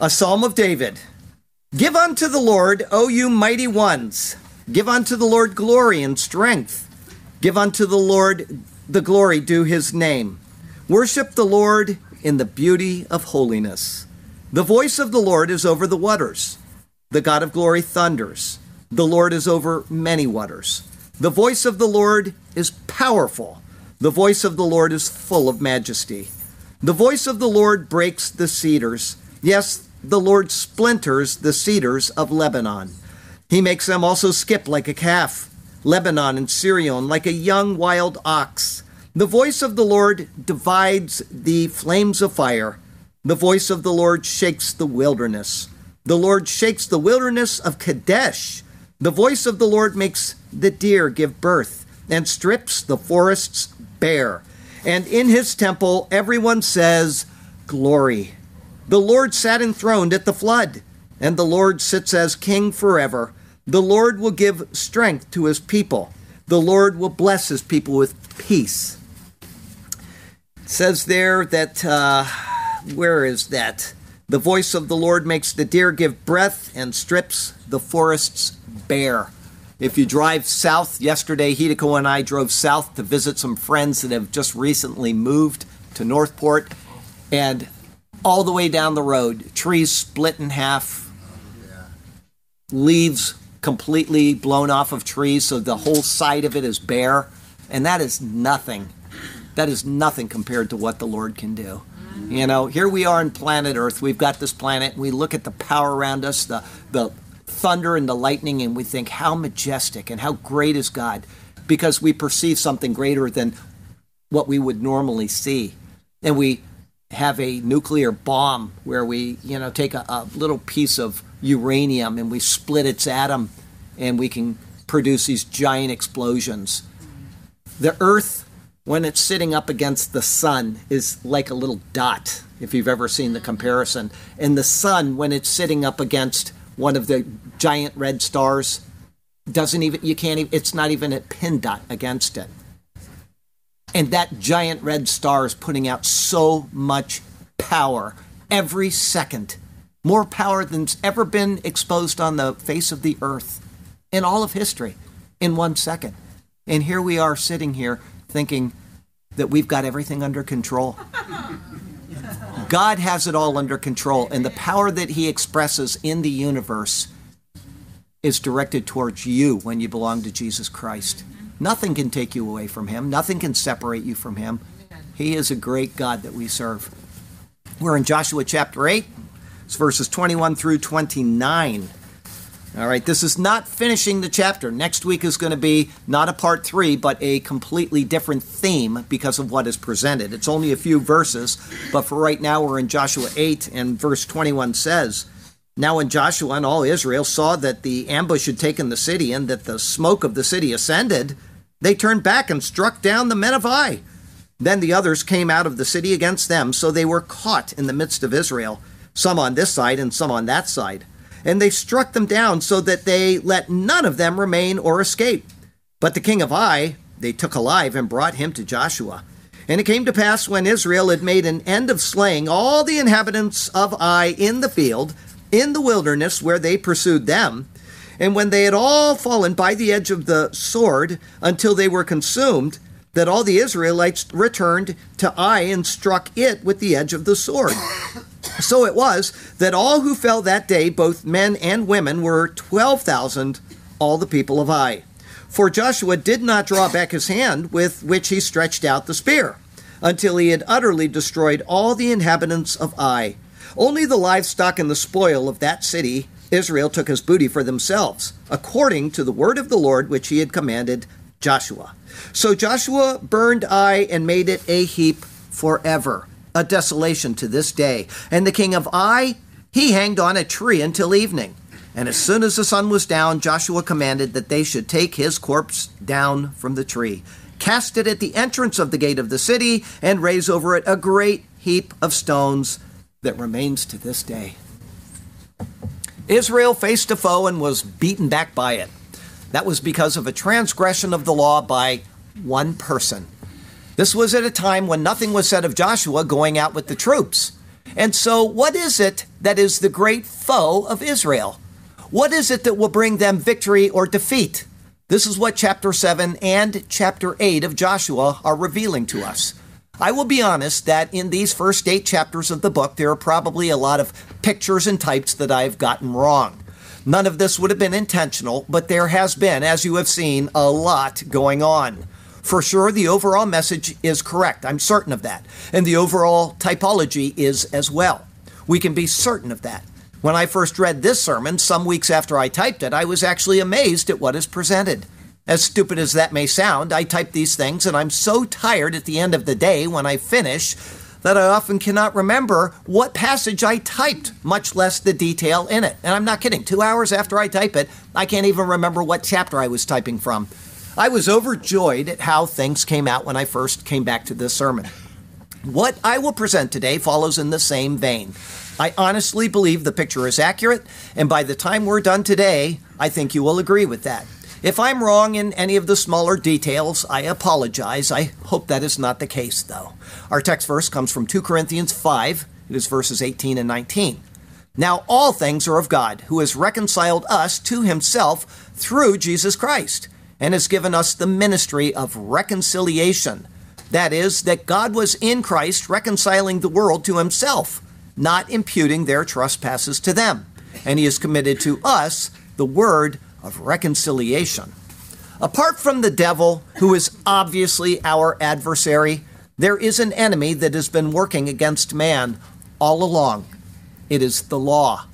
a psalm of David. Give unto the Lord, O you mighty ones. Give unto the Lord glory and strength. Give unto the Lord the glory due his name. Worship the Lord in the beauty of holiness. The voice of the Lord is over the waters. The God of glory thunders. The Lord is over many waters. The voice of the Lord is powerful. The voice of the Lord is full of majesty. The voice of the Lord breaks the cedars. Yes, the Lord splinters the cedars of Lebanon. He makes them also skip like a calf, Lebanon and Sirion like a young wild ox. The voice of the Lord divides the flames of fire. The voice of the Lord shakes the wilderness. The Lord shakes the wilderness of Kadesh. The voice of the Lord makes the deer give birth and strips the forests bare. And in his temple, everyone says, Glory. The Lord sat enthroned at the flood, and the Lord sits as king forever. The Lord will give strength to his people. The Lord will bless his people with peace. It says there that, uh, where is that? The voice of the Lord makes the deer give breath and strips the forests bare. If you drive south, yesterday Hideko and I drove south to visit some friends that have just recently moved to Northport. And all the way down the road, trees split in half, leaves completely blown off of trees, so the whole side of it is bare. And that is nothing. That is nothing compared to what the Lord can do. You know, here we are in planet Earth. We've got this planet, and we look at the power around us, the, the thunder and the lightning, and we think, how majestic and how great is God? Because we perceive something greater than what we would normally see. And we have a nuclear bomb where we, you know, take a, a, little piece of uranium and we split its atom and we can produce these giant explosions. The Earth, when it's sitting up against the sun, is like a little dot, if you've ever seen the comparison. And the sun, when it's sitting up against one of the giant red stars, doesn't even, you can't even, it's not even a pin dot against it. And that giant red star is putting out so much power every second. More power than's ever been exposed on the face of the earth in all of history in one second. And here we are sitting here thinking that we've got everything under control. God has it all under control, and the power that He expresses in the universe is directed towards you when you belong to Jesus Christ. Nothing can take you away from Him, nothing can separate you from Him. He is a great God that we serve. We're in Joshua chapter 8, it's verses 21 through 29. All right, this is not finishing the chapter. Next week is going to be not a part three, but a completely different theme because of what is presented. It's only a few verses, but for right now, we're in Joshua 8, and verse 21 says, now, when Joshua and all Israel saw that the ambush had taken the city and that the smoke of the city ascended, they turned back and struck down the men of Ai. Then the others came out of the city against them, so they were caught in the midst of Israel, some on this side and some on that side. And they struck them down so that they let none of them remain or escape. But the king of Ai they took alive and brought him to Joshua. And it came to pass when Israel had made an end of slaying all the inhabitants of Ai in the field, in the wilderness where they pursued them. And when they had all fallen by the edge of the sword until they were consumed, that all the Israelites returned to Ai and struck it with the edge of the sword. so it was that all who fell that day, both men and women, were 12,000, all the people of Ai. For Joshua did not draw back his hand with which he stretched out the spear, until he had utterly destroyed all the inhabitants of Ai. Only the livestock and the spoil of that city Israel took as booty for themselves, according to the word of the Lord which he had commanded Joshua. So Joshua burned Ai and made it a heap forever, a desolation to this day. And the king of Ai, he hanged on a tree until evening. And as soon as the sun was down, Joshua commanded that they should take his corpse down from the tree, cast it at the entrance of the gate of the city, and raise over it a great heap of stones that remains to this day. Israel faced a foe and was beaten back by it. That was because of a transgression of the law by one person. This was at a time when nothing was said of Joshua going out with the troops. And so, what is it that is the great foe of Israel? What is it that will bring them victory or defeat? This is what chapter 7 and chapter 8 of Joshua are revealing to us. I will be honest that in these first eight chapters of the book, there are probably a lot of pictures and types that I've gotten wrong. None of this would have been intentional, but there has been, as you have seen, a lot going on. For sure, the overall message is correct. I'm certain of that. And the overall typology is as well. We can be certain of that. When I first read this sermon, some weeks after I typed it, I was actually amazed at what is presented. As stupid as that may sound, I type these things and I'm so tired at the end of the day when I finish that I often cannot remember what passage I typed, much less the detail in it. And I'm not kidding. Two hours after I type it, I can't even remember what chapter I was typing from. I was overjoyed at how things came out when I first came back to this sermon. What I will present today follows in the same vein. I honestly believe the picture is accurate, and by the time we're done today, I think you will agree with that. If I'm wrong in any of the smaller details, I apologize. I hope that is not the case, though. Our text verse comes from 2 Corinthians 5, it is verses 18 and 19. Now, all things are of God, who has reconciled us to himself through Jesus Christ and has given us the ministry of reconciliation. That is, that God was in Christ reconciling the world to himself, not imputing their trespasses to them. And he has committed to us the word of reconciliation. Apart from the devil, who is obviously our adversary, there is an enemy that has been working against man all along. It is the law.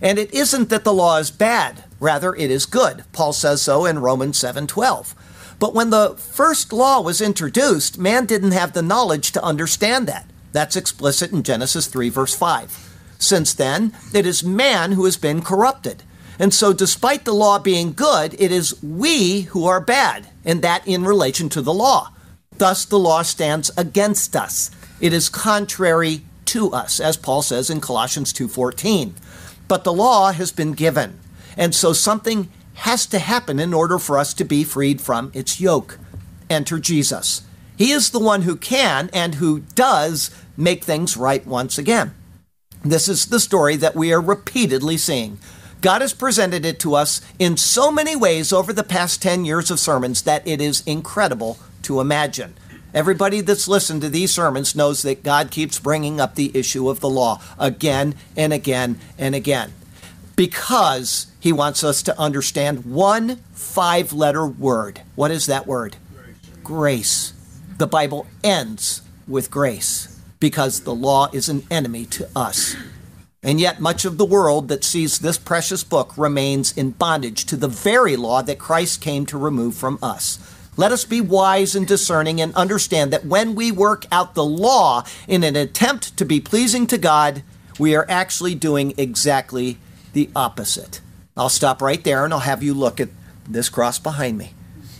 And it isn't that the law is bad, rather it is good. Paul says so in Romans 7:12. But when the first law was introduced, man didn't have the knowledge to understand that. That's explicit in Genesis 3 verse 5. Since then, it is man who has been corrupted. And so, despite the law being good, it is we who are bad, and that in relation to the law. Thus, the law stands against us. It is contrary to us, as Paul says in Colossians 2:14. But the law has been given. And so something has to happen in order for us to be freed from its yoke. Enter Jesus. He is the one who can and who does make things right once again. This is the story that we are repeatedly seeing. God has presented it to us in so many ways over the past 10 years of sermons that it is incredible to imagine. Everybody that's listened to these sermons knows that God keeps bringing up the issue of the law again and again and again because he wants us to understand one five letter word. What is that word? Grace. The Bible ends with grace because the law is an enemy to us. And yet, much of the world that sees this precious book remains in bondage to the very law that Christ came to remove from us. Let us be wise and discerning and understand that when we work out the law in an attempt to be pleasing to God, we are actually doing exactly the opposite. I'll stop right there and I'll have you look at this cross behind me.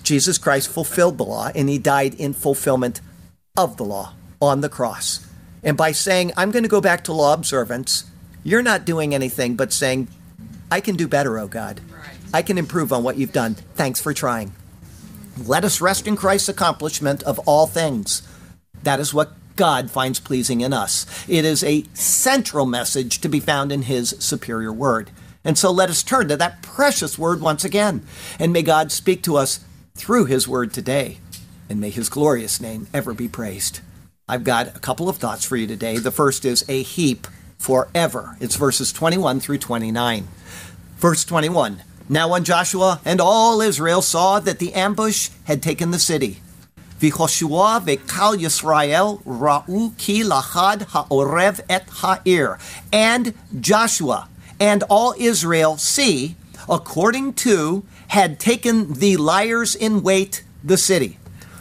Jesus Christ fulfilled the law and he died in fulfillment of the law on the cross. And by saying, I'm going to go back to law observance, you're not doing anything but saying, I can do better, oh God. I can improve on what you've done. Thanks for trying. Let us rest in Christ's accomplishment of all things. That is what God finds pleasing in us. It is a central message to be found in His superior word. And so let us turn to that precious word once again. And may God speak to us through His word today. And may His glorious name ever be praised. I've got a couple of thoughts for you today. The first is a heap forever. It's verses 21 through 29. Verse 21 now, when Joshua and all Israel saw that the ambush had taken the city, V'choshua v'kal Yisrael ra'u ki lahad ha'orev et ha'ir. And Joshua and all Israel see, according to, had taken the liers in wait the city.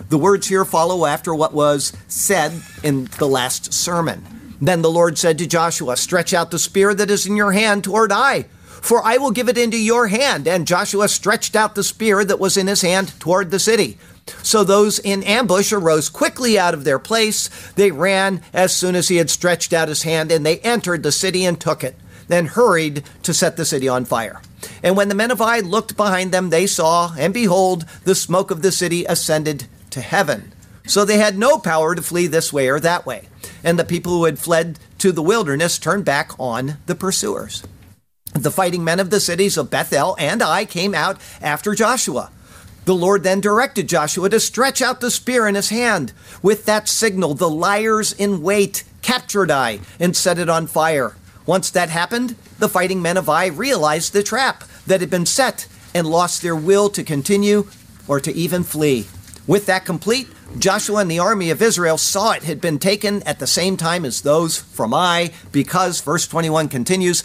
The words here follow after what was said in the last sermon. Then the Lord said to Joshua, Stretch out the spear that is in your hand toward Ai, for I will give it into your hand. And Joshua stretched out the spear that was in his hand toward the city. So those in ambush arose quickly out of their place. They ran as soon as he had stretched out his hand, and they entered the city and took it, then hurried to set the city on fire. And when the men of Ai looked behind them, they saw, and behold, the smoke of the city ascended to heaven. So they had no power to flee this way or that way. And the people who had fled to the wilderness turned back on the pursuers. The fighting men of the cities of Bethel and Ai came out after Joshua. The Lord then directed Joshua to stretch out the spear in his hand. With that signal, the liers in wait captured Ai and set it on fire. Once that happened, the fighting men of Ai realized the trap that had been set and lost their will to continue or to even flee. With that complete, Joshua and the army of Israel saw it had been taken at the same time as those from Ai, because, verse 21 continues,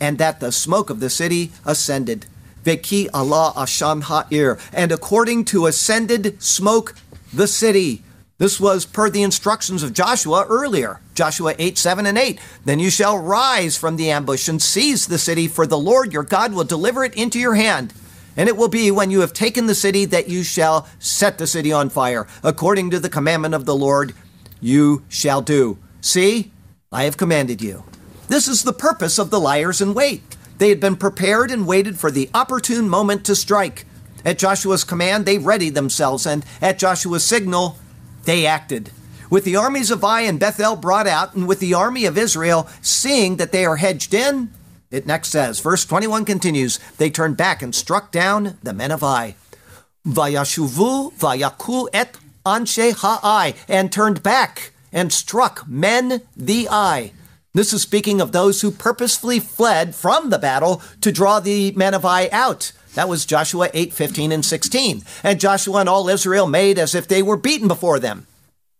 and that the smoke of the city ascended. Veki Allah Asham Ha'ir, and according to ascended smoke, the city. This was per the instructions of Joshua earlier, Joshua 8, 7, and 8. Then you shall rise from the ambush and seize the city, for the Lord your God will deliver it into your hand. And it will be when you have taken the city that you shall set the city on fire. According to the commandment of the Lord, you shall do. See, I have commanded you. This is the purpose of the liers in wait. They had been prepared and waited for the opportune moment to strike. At Joshua's command, they readied themselves, and at Joshua's signal, they acted. With the armies of Ai and Bethel brought out, and with the army of Israel seeing that they are hedged in, it next says, verse 21 continues, they turned back and struck down the men of Ai. Vayashuvu vayaku et anshe ha'ai, and turned back and struck men the Ai. This is speaking of those who purposefully fled from the battle to draw the men of Ai out. That was Joshua 8, 15, and 16. And Joshua and all Israel made as if they were beaten before them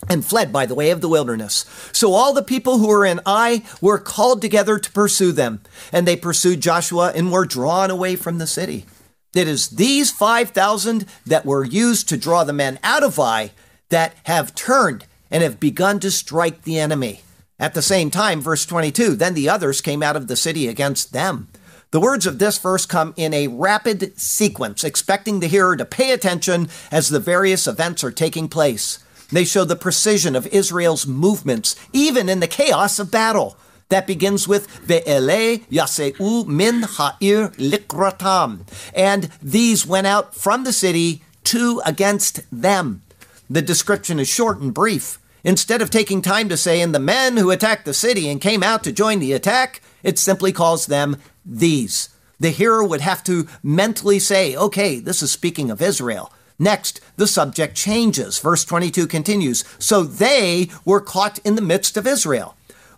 and fled by the way of the wilderness. So all the people who were in Ai were called together to pursue them. And they pursued Joshua and were drawn away from the city. It is these 5,000 that were used to draw the men out of Ai that have turned and have begun to strike the enemy. At the same time, verse 22, then the others came out of the city against them. The words of this verse come in a rapid sequence, expecting the hearer to pay attention as the various events are taking place. They show the precision of Israel's movements, even in the chaos of battle. That begins with Ve'ele Yaseu min ha'ir likratam. And these went out from the city, two against them. The description is short and brief. Instead of taking time to say, and the men who attacked the city and came out to join the attack, it simply calls them these. The hearer would have to mentally say, okay, this is speaking of Israel. Next, the subject changes. Verse 22 continues, so they were caught in the midst of Israel.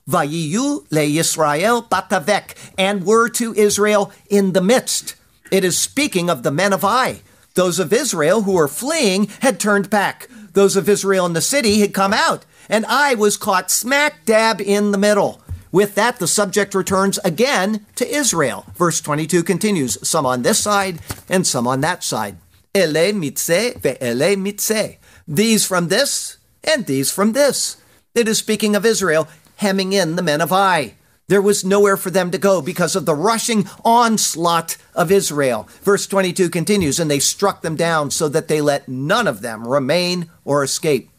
Vayiyu le Yisrael batavek, and were to Israel in the midst. It is speaking of the men of Ai. Those of Israel who were fleeing had turned back those of Israel in the city had come out, and Ai was caught smack dab in the middle. With that, the subject returns again to Israel. Verse 22 continues some on this side and some on that side. Ele mitze ve'ele mitze. These from this and these from this. It is speaking of Israel hemming in the men of Ai. There was nowhere for them to go because of the rushing onslaught of Israel. Verse 22 continues, and they struck them down so that they let none of them remain or escape.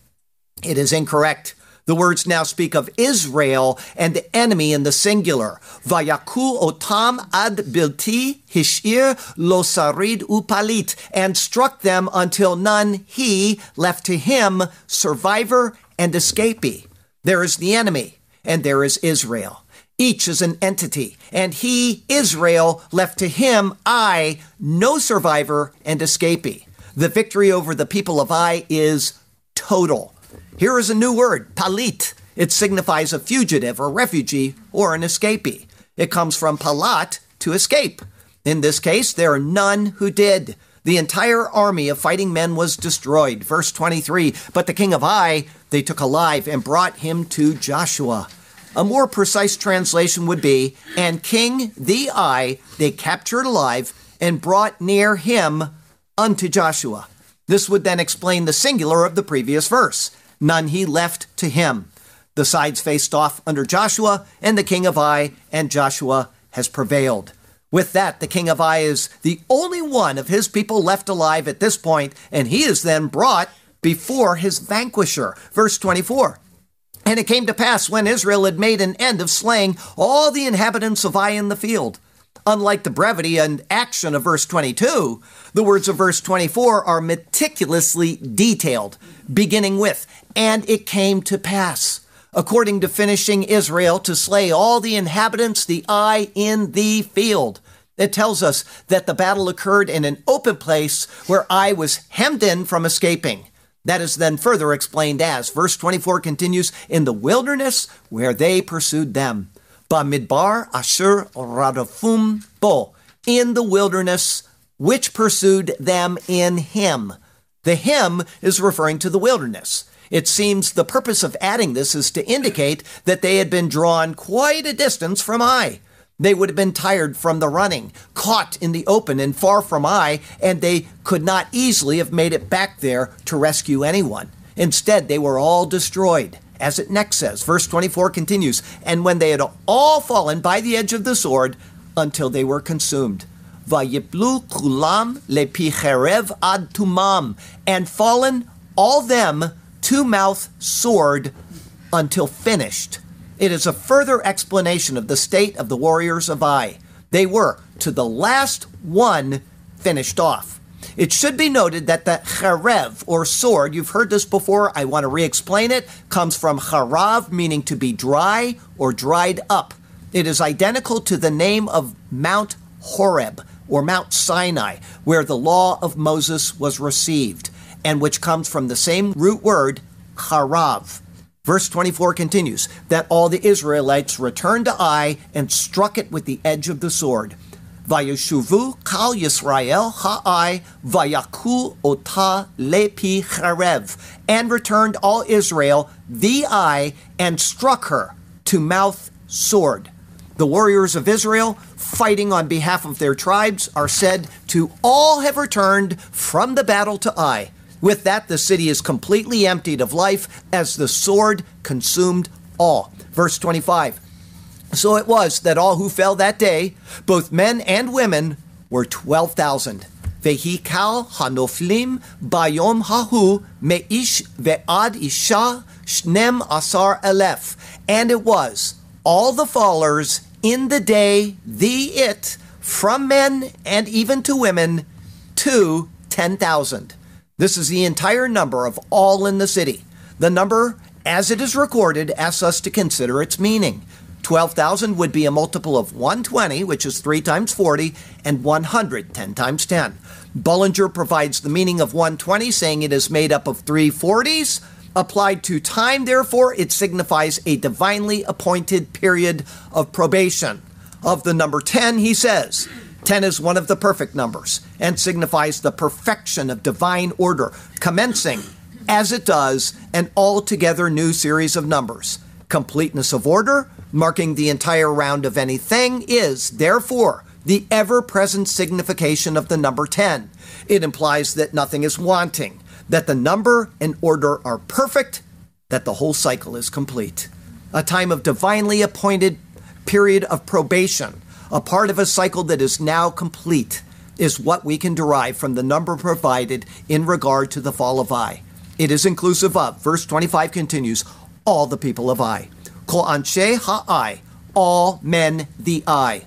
It is incorrect. The words now speak of Israel and the enemy in the singular. Vayaku otam ad bilti hishir losarid upalit, and struck them until none he left to him, survivor and escapee. There is the enemy, and there is Israel. Each is an entity, and he, Israel, left to him I, no survivor and escapee. The victory over the people of Ai is total. Here is a new word, palit. It signifies a fugitive or refugee or an escapee. It comes from palat, to escape. In this case, there are none who did. The entire army of fighting men was destroyed. Verse 23 But the king of Ai they took alive and brought him to Joshua. A more precise translation would be, and King the Ai they captured alive and brought near him unto Joshua. This would then explain the singular of the previous verse. None he left to him. The sides faced off under Joshua, and the king of Ai, and Joshua has prevailed. With that, the king of Ai is the only one of his people left alive at this point, and he is then brought before his vanquisher. Verse 24. And it came to pass when Israel had made an end of slaying all the inhabitants of Ai in the field. Unlike the brevity and action of verse 22, the words of verse 24 are meticulously detailed, beginning with, And it came to pass, according to finishing Israel, to slay all the inhabitants, the Ai in the field. It tells us that the battle occurred in an open place where Ai was hemmed in from escaping. That is then further explained as verse 24 continues in the wilderness where they pursued them. Bamidbar asher radafum bo in the wilderness which pursued them in him. The him is referring to the wilderness. It seems the purpose of adding this is to indicate that they had been drawn quite a distance from Ai. They would have been tired from the running, caught in the open and far from Ai, and they could not easily have made it back there to rescue anyone. Instead, they were all destroyed. As it next says, verse 24 continues, and when they had all fallen by the edge of the sword, until they were consumed. Vayiplu kulam lepicherev ad tumam, and fallen all them to mouth sword until finished. It is a further explanation of the state of the warriors of Ai. They were, to the last one, finished off. It should be noted that the cherev, or sword, you've heard this before, I want to re explain it, comes from charav, meaning to be dry or dried up. It is identical to the name of Mount Horeb, or Mount Sinai, where the law of Moses was received, and which comes from the same root word, charav. Verse 24 continues that all the Israelites returned to Ai and struck it with the edge of the sword. Vayeshuvu kal Yisrael ha'ai vayaku ota lepi charev, and returned all Israel the Ai and struck her to mouth sword. The warriors of Israel, fighting on behalf of their tribes, are said to all have returned from the battle to Ai. With that, the city is completely emptied of life as the sword consumed all. Verse 25. So it was that all who fell that day, both men and women, were 12,000. Vehikal hanoflim bayom hahu meish ve'ad isha shnem asar elef. And it was all the fallers in the day, the it, from men and even to women, to 10,000. This is the entire number of all in the city. The number, as it is recorded, asks us to consider its meaning. 12,000 would be a multiple of 120, which is 3 times 40, and 100, 10 times 10. Bullinger provides the meaning of 120, saying it is made up of three 40s. Applied to time, therefore, it signifies a divinely appointed period of probation. Of the number 10, he says, 10 is one of the perfect numbers and signifies the perfection of divine order, commencing, as it does, an altogether new series of numbers. Completeness of order, marking the entire round of anything, is, therefore, the ever present signification of the number 10. It implies that nothing is wanting, that the number and order are perfect, that the whole cycle is complete. A time of divinely appointed period of probation a part of a cycle that is now complete, is what we can derive from the number provided in regard to the fall of Ai. It is inclusive of, verse 25 continues, all the people of Ai. Kol anshe ha'ai, all men the Ai.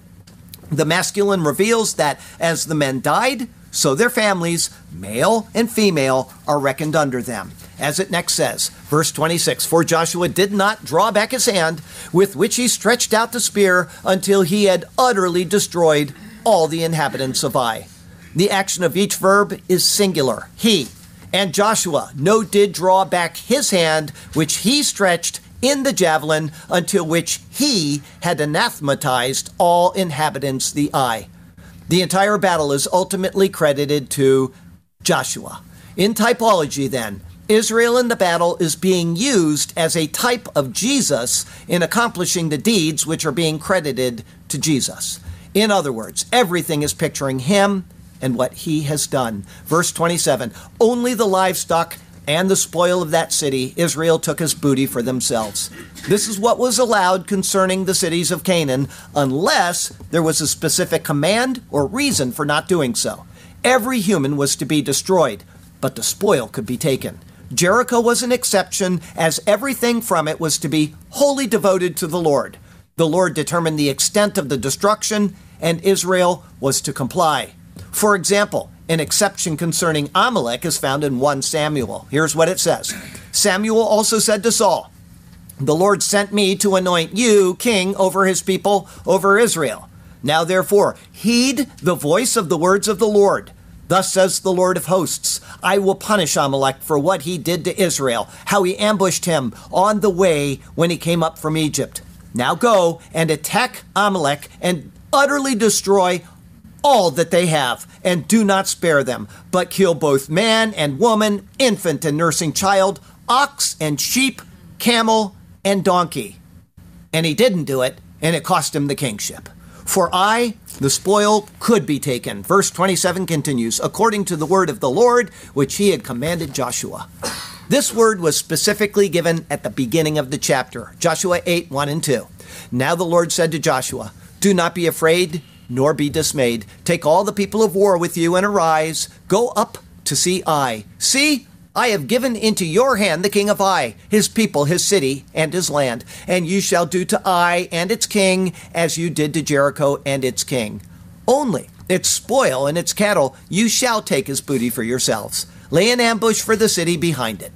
The masculine reveals that as the men died, so their families, male and female, are reckoned under them as it next says, verse 26 For Joshua did not draw back his hand, with which he stretched out the spear, until he had utterly destroyed all the inhabitants of Ai. The action of each verb is singular, he. And Joshua no did draw back his hand, which he stretched in the javelin, until which he had anathematized all inhabitants the Ai. The entire battle is ultimately credited to Joshua. In typology, then, Israel in the battle is being used as a type of Jesus in accomplishing the deeds which are being credited to Jesus. In other words, everything is picturing him and what he has done. Verse 27 Only the livestock and the spoil of that city Israel took as booty for themselves. This is what was allowed concerning the cities of Canaan, unless there was a specific command or reason for not doing so. Every human was to be destroyed, but the spoil could be taken. Jericho was an exception, as everything from it was to be wholly devoted to the Lord. The Lord determined the extent of the destruction, and Israel was to comply. For example, an exception concerning Amalek is found in 1 Samuel. Here's what it says Samuel also said to Saul, The Lord sent me to anoint you king over his people, over Israel. Now therefore, heed the voice of the words of the Lord. Thus says the Lord of hosts I will punish Amalek for what he did to Israel, how he ambushed him on the way when he came up from Egypt. Now go and attack Amalek and utterly destroy all that they have, and do not spare them, but kill both man and woman, infant and nursing child, ox and sheep, camel and donkey. And he didn't do it, and it cost him the kingship. For Ai, the spoil, could be taken. Verse 27 continues, according to the word of the Lord, which he had commanded Joshua. This word was specifically given at the beginning of the chapter, Joshua 8 1 and 2. Now the Lord said to Joshua, Do not be afraid, nor be dismayed. Take all the people of war with you and arise. Go up to see I. See, I have given into your hand the king of Ai, his people, his city, and his land. And you shall do to Ai and its king as you did to Jericho and its king. Only its spoil and its cattle you shall take as booty for yourselves. Lay an ambush for the city behind it.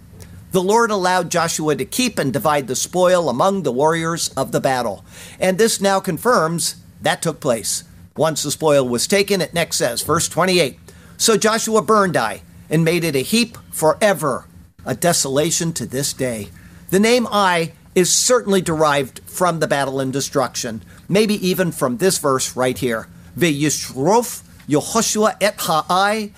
The Lord allowed Joshua to keep and divide the spoil among the warriors of the battle. And this now confirms that took place. Once the spoil was taken, it next says, verse 28 So Joshua burned Ai and made it a heap forever, a desolation to this day. The name Ai is certainly derived from the battle and destruction, maybe even from this verse right here. Yehoshua et ha'ai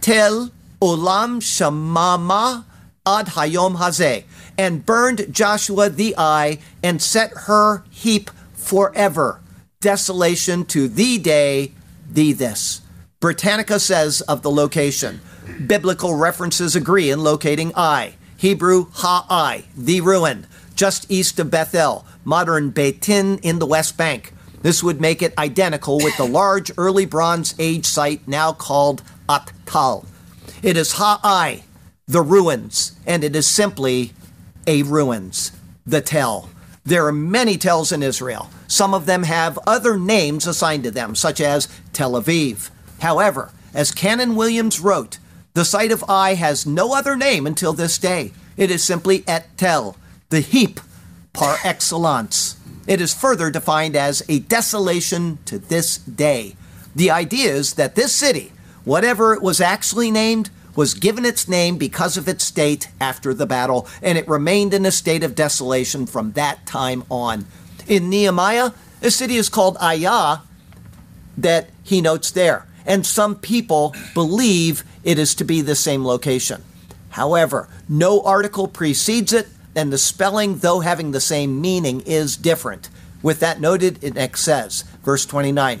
tel olam shamama ad hayom hazeh, and burned Joshua the Ai, and set her heap forever. Desolation to the day, the this. Britannica says of the location. Biblical references agree in locating Ai. Hebrew Ha-Ai, the ruin, just east of Bethel, modern Beitin in the West Bank. This would make it identical with the large early Bronze Age site now called Atkal. It is Ha'ai, the ruins, and it is simply a ruins, the tell. There are many tells in Israel. Some of them have other names assigned to them, such as Tel Aviv. However, as Canon Williams wrote, the site of Ai has no other name until this day. It is simply Et Tel, the heap par excellence. It is further defined as a desolation to this day. The idea is that this city, whatever it was actually named, was given its name because of its state after the battle, and it remained in a state of desolation from that time on. In Nehemiah, a city is called Ayah that he notes there, and some people believe it is to be the same location. However, no article precedes it, and the spelling, though having the same meaning, is different. With that noted, it next says, verse 29,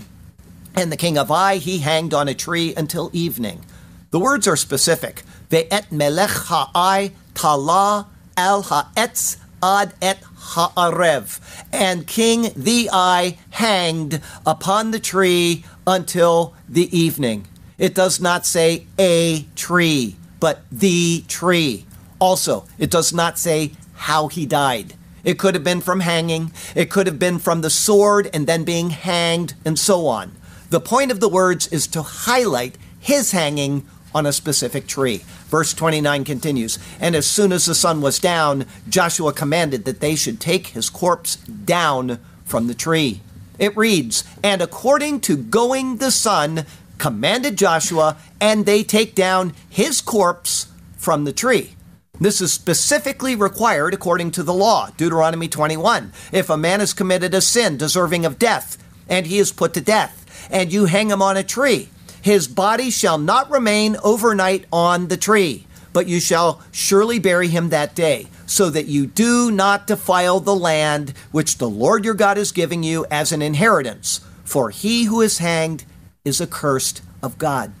And the king of Ai he hanged on a tree until evening. The words are specific. Ve'et melech ha'ai tala al ha'etz ad et ha'arev. And King the Ai hanged upon the tree until the evening. It does not say a tree, but the tree. Also, it does not say how he died. It could have been from hanging, it could have been from the sword and then being hanged, and so on. The point of the words is to highlight his hanging on a specific tree. Verse 29 continues And as soon as the sun was down, Joshua commanded that they should take his corpse down from the tree. It reads, And according to going the sun, commanded Joshua, and they take down his corpse from the tree. This is specifically required according to the law, Deuteronomy 21. If a man has committed a sin deserving of death, and he is put to death, and you hang him on a tree, his body shall not remain overnight on the tree, but you shall surely bury him that day, so that you do not defile the land which the Lord your God is giving you as an inheritance. For he who is hanged is accursed of God.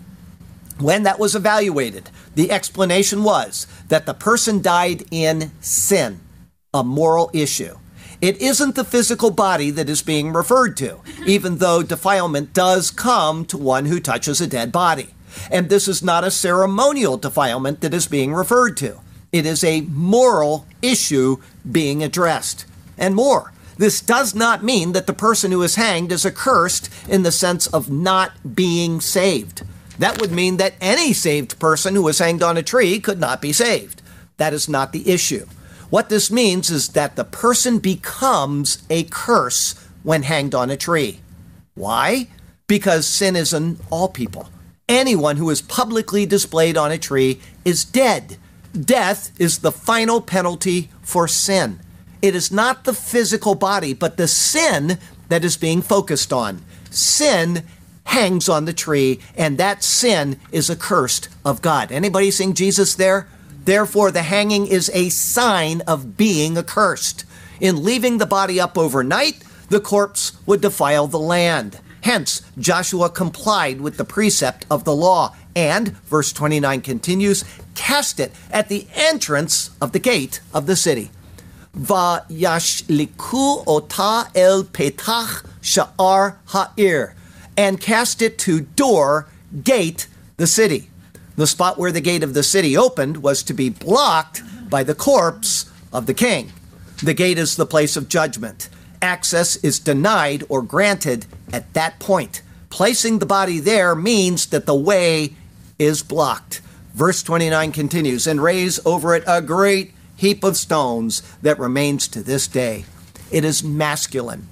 When that was evaluated, the explanation was that the person died in sin, a moral issue. It isn't the physical body that is being referred to, even though defilement does come to one who touches a dead body. And this is not a ceremonial defilement that is being referred to. It is a moral issue being addressed. And more, this does not mean that the person who is hanged is accursed in the sense of not being saved. That would mean that any saved person who was hanged on a tree could not be saved. That is not the issue. What this means is that the person becomes a curse when hanged on a tree. Why? Because sin is in all people. Anyone who is publicly displayed on a tree is dead. Death is the final penalty for sin. It is not the physical body, but the sin that is being focused on. Sin hangs on the tree, and that sin is accursed of God. Anybody seeing Jesus there? Therefore, the hanging is a sign of being accursed. In leaving the body up overnight, the corpse would defile the land. Hence, Joshua complied with the precept of the law and, verse 29 continues, cast it at the entrance of the gate of the city. Vayashliku ota el petach sha'ar ha'ir, and cast it to door, gate, the city. The spot where the gate of the city opened was to be blocked by the corpse of the king. The gate is the place of judgment. Access is denied or granted at that point. Placing the body there means that the way is blocked. Verse 29 continues, and raise over it a great heap of stones that remains to this day. It is masculine.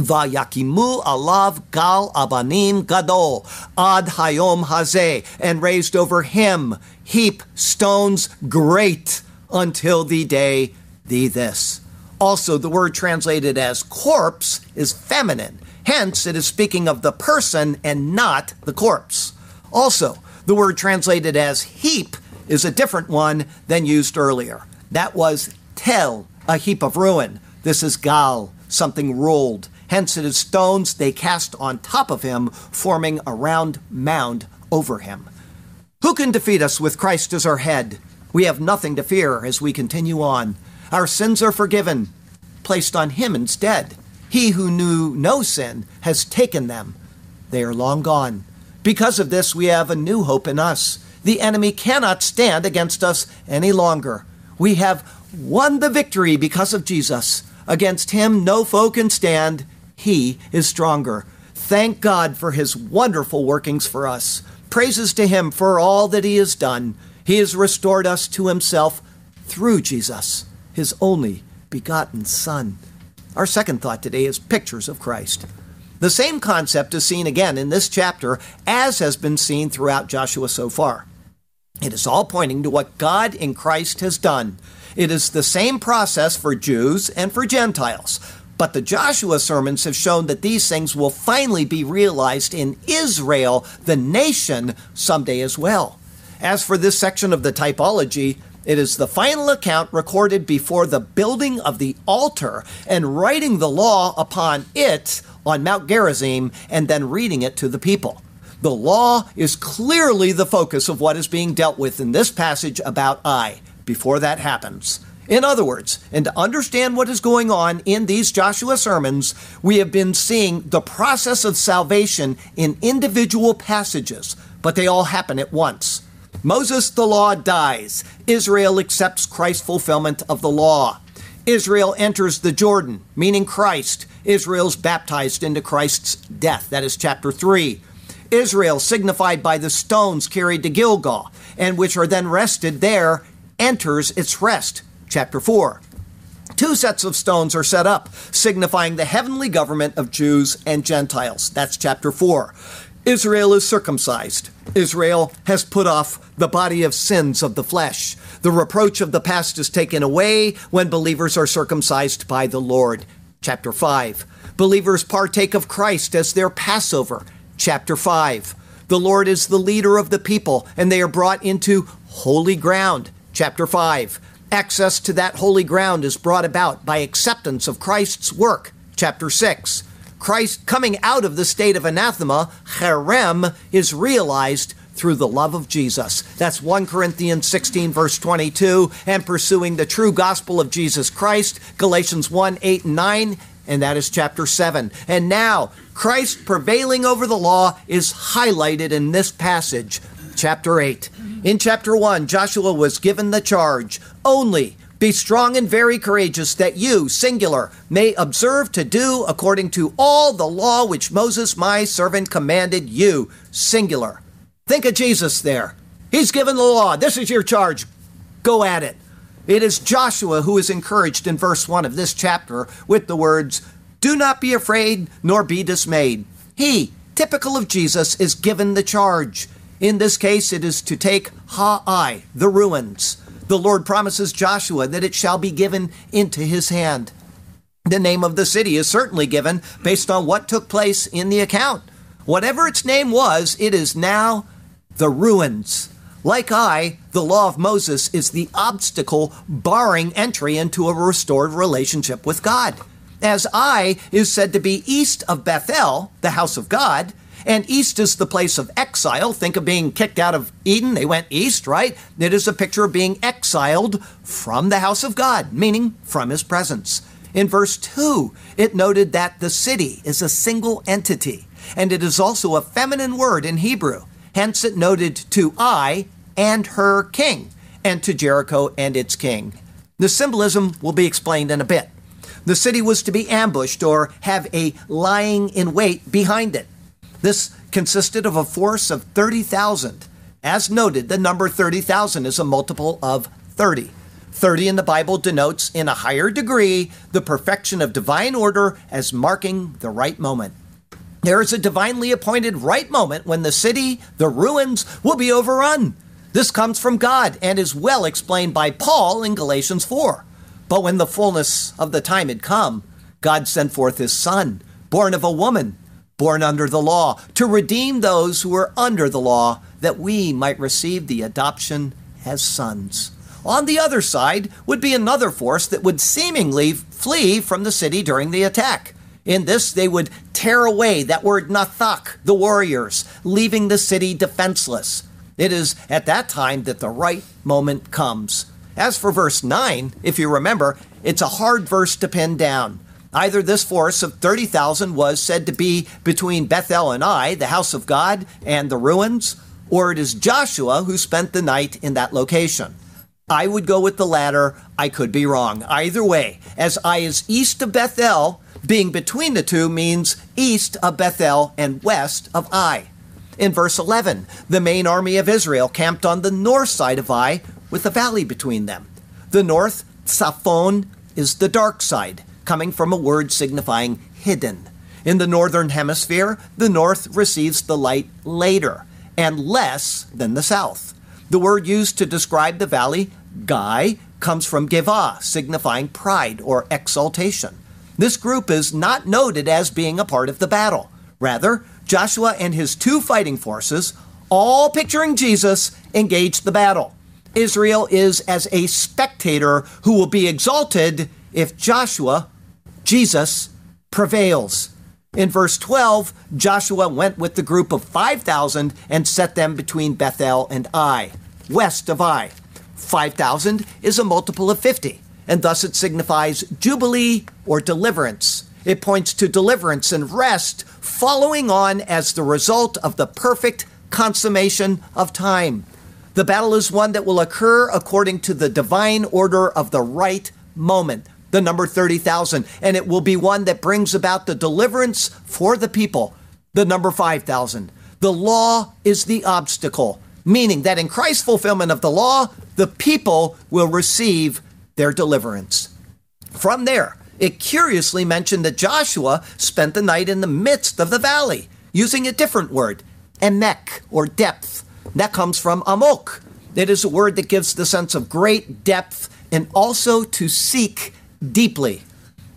Vayakimu alav gal abanim gadol ad hayom hazeh, and raised over him heap stones great until the day the this. Also, the word translated as corpse is feminine. Hence, it is speaking of the person and not the corpse. Also, the word translated as heap is a different one than used earlier. That was tel, a heap of ruin. This is gal, something rolled. Hence, it is stones they cast on top of him, forming a round mound over him. Who can defeat us with Christ as our head? We have nothing to fear as we continue on. Our sins are forgiven, placed on him instead. He who knew no sin has taken them. They are long gone. Because of this, we have a new hope in us. The enemy cannot stand against us any longer. We have won the victory because of Jesus. Against him, no foe can stand. He is stronger. Thank God for his wonderful workings for us. Praises to him for all that he has done. He has restored us to himself through Jesus, his only begotten Son. Our second thought today is pictures of Christ. The same concept is seen again in this chapter as has been seen throughout Joshua so far. It is all pointing to what God in Christ has done. It is the same process for Jews and for Gentiles. But the Joshua sermons have shown that these things will finally be realized in Israel, the nation, someday as well. As for this section of the typology, it is the final account recorded before the building of the altar and writing the law upon it on Mount Gerizim and then reading it to the people. The law is clearly the focus of what is being dealt with in this passage about Ai before that happens. In other words, and to understand what is going on in these Joshua sermons, we have been seeing the process of salvation in individual passages, but they all happen at once. Moses, the law, dies. Israel accepts Christ's fulfillment of the law. Israel enters the Jordan, meaning Christ. Israel's baptized into Christ's death. That is chapter 3. Israel, signified by the stones carried to Gilgal, and which are then rested there, enters its rest chapter 4. Two sets of stones are set up, signifying the heavenly government of Jews and Gentiles. That's chapter 4. Israel is circumcised. Israel has put off the body of sins of the flesh. The reproach of the past is taken away when believers are circumcised by the Lord. Chapter 5. Believers partake of Christ as their Passover. Chapter 5. The Lord is the leader of the people, and they are brought into holy ground. Chapter 5. Access to that holy ground is brought about by acceptance of Christ's work. Chapter 6. Christ coming out of the state of anathema, cherem, is realized through the love of Jesus. That's 1 Corinthians 16, verse 22, and pursuing the true gospel of Jesus Christ, Galatians 1, 8, and 9, and that is chapter 7. And now, Christ prevailing over the law is highlighted in this passage, chapter 8. In chapter 1, Joshua was given the charge only be strong and very courageous, that you, singular, may observe to do according to all the law which Moses my servant commanded you, singular. Think of Jesus there. He's given the law. This is your charge. Go at it. It is Joshua who is encouraged in verse 1 of this chapter with the words, Do not be afraid nor be dismayed. He, typical of Jesus, is given the charge. In this case, it is to take Ha'ai, the ruins. The Lord promises Joshua that it shall be given into his hand. The name of the city is certainly given based on what took place in the account. Whatever its name was, it is now the ruins. Like Ai, the law of Moses is the obstacle barring entry into a restored relationship with God. As Ai is said to be east of Bethel, the house of God, and east is the place of exile. Think of being kicked out of Eden. They went east, right? It is a picture of being exiled from the house of God, meaning from his presence. In verse 2, it noted that the city is a single entity, and it is also a feminine word in Hebrew. Hence, it noted to Ai and her king, and to Jericho and its king. The symbolism will be explained in a bit. The city was to be ambushed or have a lying in wait behind it. This consisted of a force of 30,000. As noted, the number 30,000 is a multiple of 30. 30 in the Bible denotes, in a higher degree, the perfection of divine order as marking the right moment. There is a divinely appointed right moment when the city, the ruins, will be overrun. This comes from God and is well explained by Paul in Galatians 4. But when the fullness of the time had come, God sent forth his Son, born of a woman, born under the law, to redeem those who were under the law, that we might receive the adoption as sons. On the other side would be another force that would seemingly flee from the city during the attack. In this, they would tear away that word nathak, the warriors, leaving the city defenseless. It is at that time that the right moment comes. As for verse 9, if you remember, it's a hard verse to pin down. Either this force of 30,000 was said to be between Bethel and Ai, the house of God, and the ruins, or it is Joshua who spent the night in that location. I would go with the latter. I could be wrong. Either way, as Ai is east of Bethel, being between the two means east of Bethel and west of Ai. In verse 11, the main army of Israel camped on the north side of Ai with a valley between them. The north, Saphon, is the dark side, coming from a word signifying hidden. In the northern hemisphere, the north receives the light later and less than the south. The word used to describe the valley, Gai, comes from Geva, signifying pride or exaltation. This group is not noted as being a part of the battle. Rather, Joshua and his two fighting forces, all picturing Jesus, engage the battle. Israel is as a spectator who will be exalted if Joshua, Jesus, prevails. In verse 12, Joshua went with the group of 5,000 and set them between Bethel and Ai, west of Ai. 5,000 is a multiple of 50 and thus it signifies jubilee or deliverance. It points to deliverance and rest following on as the result of the perfect consummation of time. The battle is one that will occur according to the divine order of the right moment, the number 30,000, and it will be one that brings about the deliverance for the people, the number 5,000. The law is the obstacle, meaning that in Christ's fulfillment of the law, the people will receive their deliverance. From there, it curiously mentioned that Joshua spent the night in the midst of the valley, using a different word, emek, or depth. That comes from amok. It is a word that gives the sense of great depth and also to seek deeply.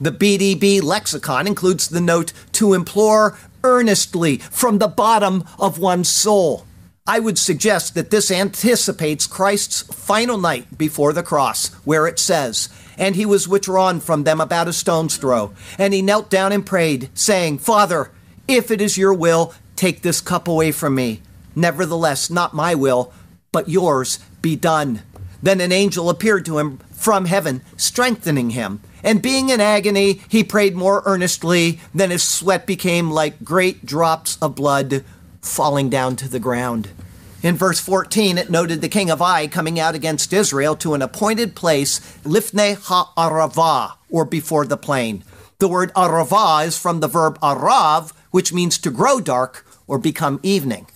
The BDB lexicon includes the note to implore earnestly from the bottom of one's soul. I would suggest that this anticipates Christ's final night before the cross, where it says, and he was withdrawn from them about a stone's throw. And he knelt down and prayed, saying, Father, if it is your will, take this cup away from me. Nevertheless, not my will, but yours be done. Then an angel appeared to him from heaven, strengthening him. And being in agony, he prayed more earnestly, then his sweat became like great drops of blood falling down to the ground. In verse 14, it noted the king of Ai coming out against Israel to an appointed place, Lifnei Ha'arava, or before the plain. The word arava is from the verb arav, which means to grow dark or become evening.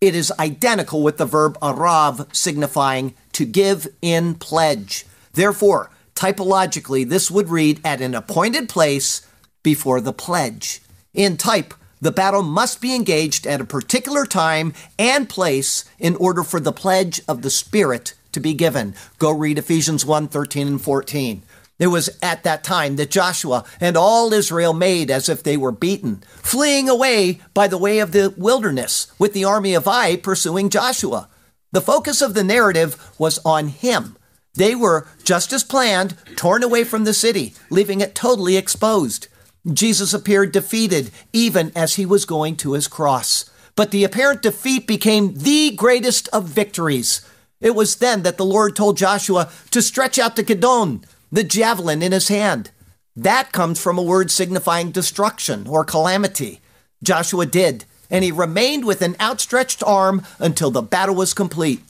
It is identical with the verb arav, signifying to give in pledge. Therefore, typologically, this would read at an appointed place before the pledge. In type, the battle must be engaged at a particular time and place in order for the pledge of the Spirit to be given. Go read Ephesians 1 13 and 14. It was at that time that Joshua and all Israel made as if they were beaten, fleeing away by the way of the wilderness, with the army of Ai pursuing Joshua. The focus of the narrative was on him. They were, just as planned, torn away from the city, leaving it totally exposed. Jesus appeared defeated even as he was going to his cross. But the apparent defeat became the greatest of victories. It was then that the Lord told Joshua to stretch out the kedon, the javelin in his hand. That comes from a word signifying destruction or calamity. Joshua did, and he remained with an outstretched arm until the battle was complete.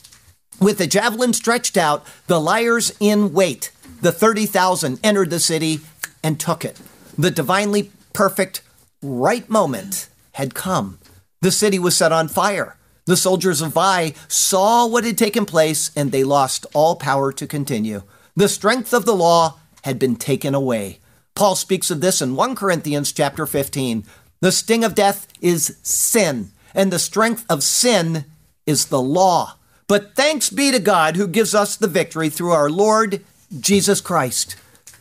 With the javelin stretched out, the liers in wait, the 30,000 entered the city and took it. The divinely perfect right moment had come. The city was set on fire. The soldiers of Ai saw what had taken place and they lost all power to continue. The strength of the law had been taken away. Paul speaks of this in 1 Corinthians chapter 15. The sting of death is sin, and the strength of sin is the law. But thanks be to God who gives us the victory through our Lord Jesus Christ.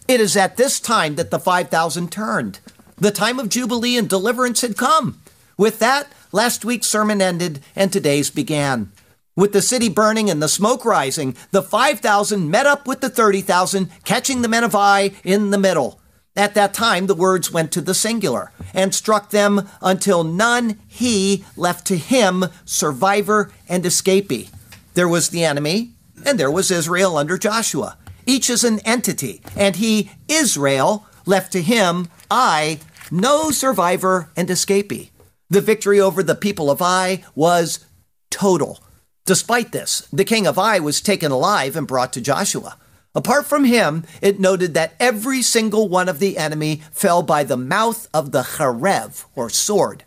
It is at this time that the 5,000 turned. The time of Jubilee and deliverance had come. With that, last week's sermon ended and today's began. With the city burning and the smoke rising, the 5,000 met up with the 30,000, catching the men of Ai in the middle. At that time, the words went to the singular and struck them until none he left to him, survivor and escapee. There was the enemy, and there was Israel under Joshua. Each is an entity, and he, Israel, left to him, Ai, no survivor and escapee. The victory over the people of Ai was total. Despite this, the king of Ai was taken alive and brought to Joshua. Apart from him, it noted that every single one of the enemy fell by the mouth of the Cherev, or sword.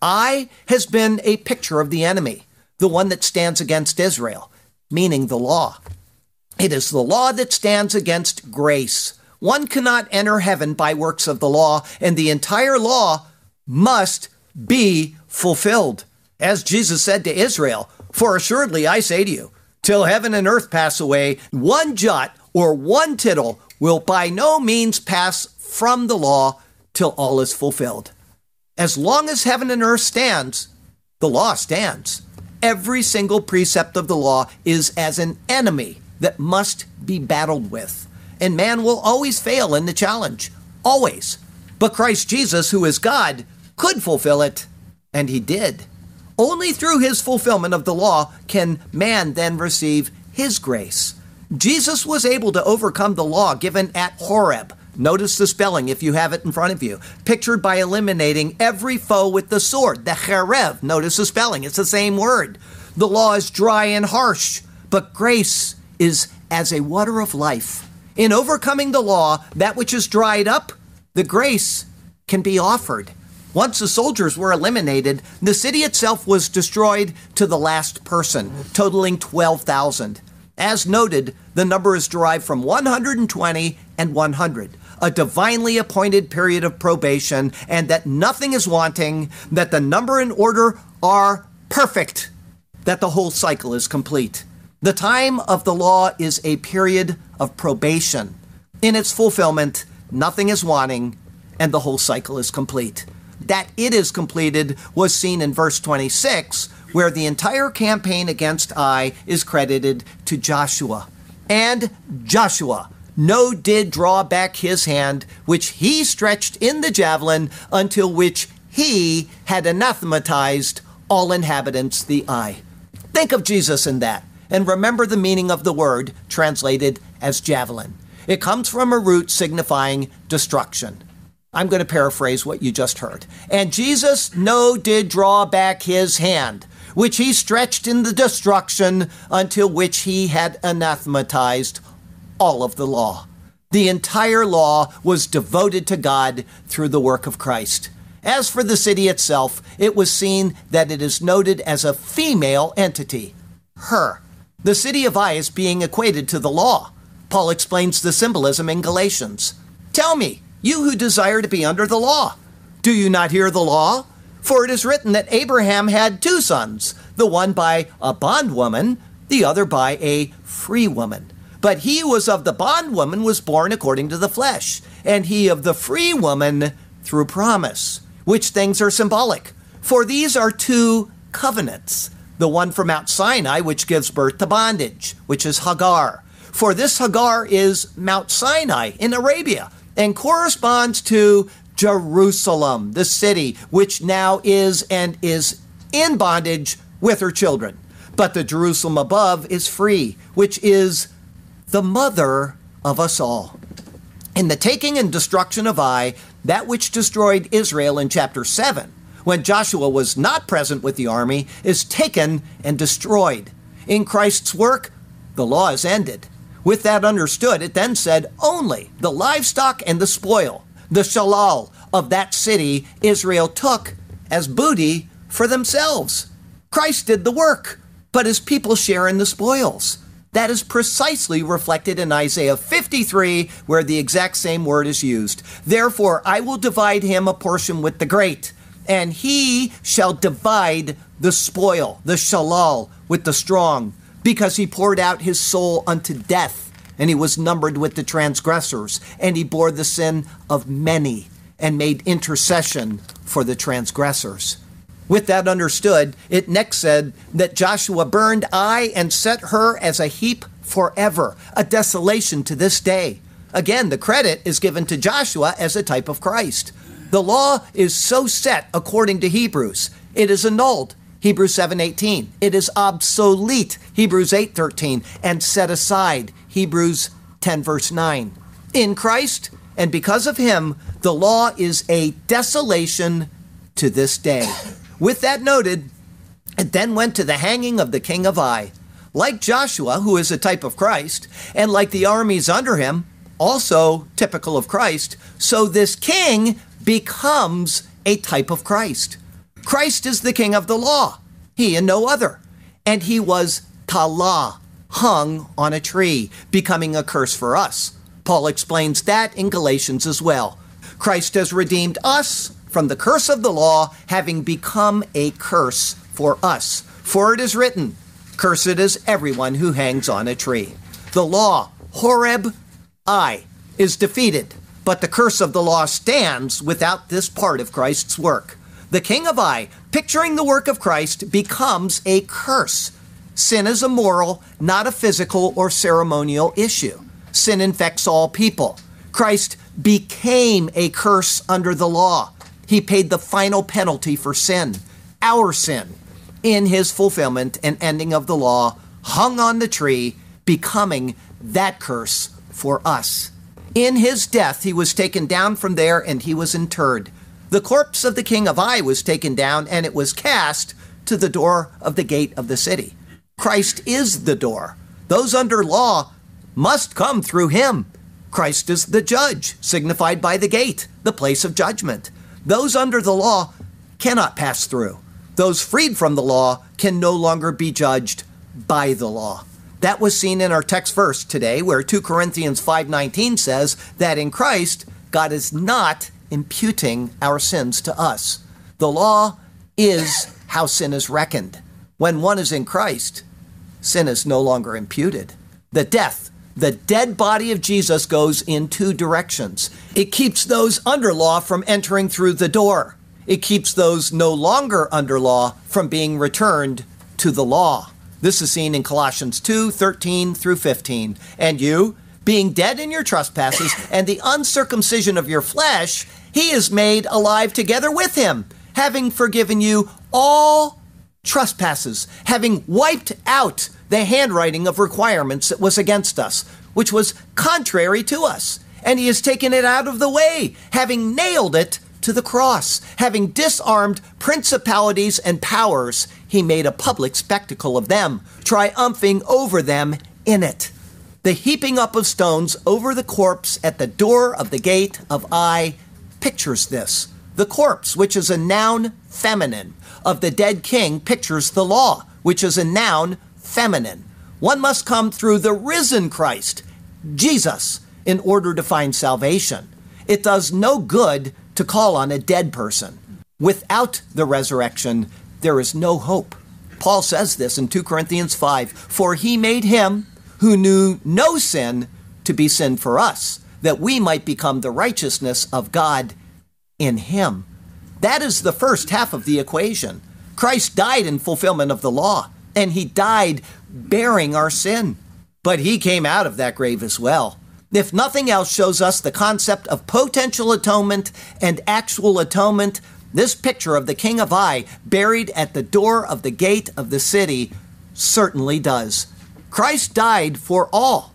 Ai has been a picture of the enemy, the one that stands against Israel, meaning the law. It is the law that stands against grace. One cannot enter heaven by works of the law, and the entire law must be fulfilled. As Jesus said to Israel, For assuredly I say to you, till heaven and earth pass away, one jot or one tittle will by no means pass from the law till all is fulfilled. As long as heaven and earth stands, the law stands. Every single precept of the law is as an enemy that must be battled with. And man will always fail in the challenge, always. But Christ Jesus, who is God, could fulfill it, and he did. Only through his fulfillment of the law can man then receive his grace. Jesus was able to overcome the law given at Horeb. Notice the spelling if you have it in front of you. Pictured by eliminating every foe with the sword, the cherev. Notice the spelling, it's the same word. The law is dry and harsh, but grace is as a water of life. In overcoming the law, that which is dried up, the grace can be offered. Once the soldiers were eliminated, the city itself was destroyed to the last person, totaling 12,000. As noted, the number is derived from 120 and 100, a divinely appointed period of probation, and that nothing is wanting, that the number and order are perfect, that the whole cycle is complete. The time of the law is a period of probation. In its fulfillment, nothing is wanting, and the whole cycle is complete. That it is completed was seen in verse 26, where the entire campaign against Ai is credited to Joshua. And Joshua no did draw back his hand, which he stretched in the javelin, until which he had anathematized all inhabitants the Ai. Think of Jesus in that, and remember the meaning of the word translated as javelin. It comes from a root signifying destruction. I'm going to paraphrase what you just heard. And Jesus no did draw back his hand, which he stretched in the destruction until which he had anathematized all of the law. The entire law was devoted to God through the work of Christ. As for the city itself, it was seen that it is noted as a female entity, her. The city of Ai is being equated to the law. Paul explains the symbolism in Galatians. Tell me, you who desire to be under the law, do you not hear the law? For it is written that Abraham had two sons, the one by a bondwoman, the other by a free woman. But he who was of the bondwoman was born according to the flesh, and he of the free woman through promise which things are symbolic. For these are two covenants the one from Mount Sinai, which gives birth to bondage, which is Hagar. For this Hagar is Mount Sinai in Arabia and corresponds to Jerusalem, the city, which now is and is in bondage with her children. But the Jerusalem above is free, which is the mother of us all. In the taking and destruction of Ai, that which destroyed Israel in chapter 7, when Joshua was not present with the army, is taken and destroyed. In Christ's work, the law is ended. With that understood, it then said only the livestock and the spoil, the shalal of that city, Israel took as booty for themselves. Christ did the work, but his people share in the spoils. That is precisely reflected in Isaiah 53, where the exact same word is used. Therefore, I will divide him a portion with the great, and he shall divide the spoil, the shalal, with the strong, because he poured out his soul unto death, and he was numbered with the transgressors, and he bore the sin of many, and made intercession for the transgressors. With that understood, it next said that Joshua burned Ai and set her as a heap forever, a desolation to this day. Again, the credit is given to Joshua as a type of Christ. The law is so set according to Hebrews. It is annulled. Hebrews 7:18. It is obsolete. Hebrews 8:13 and set aside. Hebrews 10 verse 9. In Christ and because of him, the law is a desolation to this day. With that noted, it then went to the hanging of the king of Ai. Like Joshua, who is a type of Christ, and like the armies under him, also typical of Christ, so this king becomes a type of Christ. Christ is the king of the law, he and no other. And he was tala, hung on a tree, becoming a curse for us. Paul explains that in Galatians as well. Christ has redeemed us from the curse of the law, having become a curse for us. For it is written, Cursed is everyone who hangs on a tree. The law, Horeb, Ai, is defeated, but the curse of the law stands without this part of Christ's work. The king of Ai, picturing the work of Christ, becomes a curse. Sin is a moral, not a physical or ceremonial issue. Sin infects all people. Christ became a curse under the law. He paid the final penalty for sin, our sin, in his fulfillment and ending of the law, hung on the tree, becoming that curse for us. In his death, he was taken down from there and he was interred. The corpse of the king of Ai was taken down and it was cast to the door of the gate of the city. Christ is the door. Those under law must come through him. Christ is the judge, signified by the gate, the place of judgment. Those under the law cannot pass through. Those freed from the law can no longer be judged by the law. That was seen in our text verse today where 2 Corinthians 5:19 says that in Christ God is not imputing our sins to us. The law is how sin is reckoned. When one is in Christ, sin is no longer imputed. The death the dead body of Jesus goes in two directions. It keeps those under law from entering through the door. It keeps those no longer under law from being returned to the law. This is seen in Colossians 2 13 through 15. And you, being dead in your trespasses and the uncircumcision of your flesh, he is made alive together with him, having forgiven you all trespasses, having wiped out the handwriting of requirements that was against us, which was contrary to us. And he has taken it out of the way, having nailed it to the cross. Having disarmed principalities and powers, he made a public spectacle of them, triumphing over them in it. The heaping up of stones over the corpse at the door of the gate of Ai pictures this. The corpse, which is a noun feminine, of the dead king pictures the law, which is a noun feminine. One must come through the risen Christ, Jesus, in order to find salvation. It does no good to call on a dead person. Without the resurrection, there is no hope. Paul says this in 2 Corinthians 5 For he made him who knew no sin to be sin for us, that we might become the righteousness of God in him. That is the first half of the equation. Christ died in fulfillment of the law, and he died bearing our sin. But he came out of that grave as well if nothing else shows us the concept of potential atonement and actual atonement, this picture of the King of Ai buried at the door of the gate of the city certainly does. Christ died for all,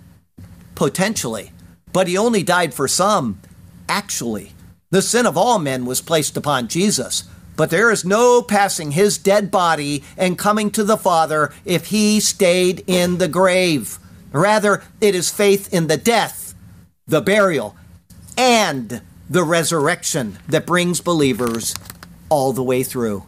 potentially, but he only died for some, actually. The sin of all men was placed upon Jesus, but there is no passing his dead body and coming to the Father if he stayed in the grave. Rather, it is faith in the death the burial, and the resurrection that brings believers all the way through.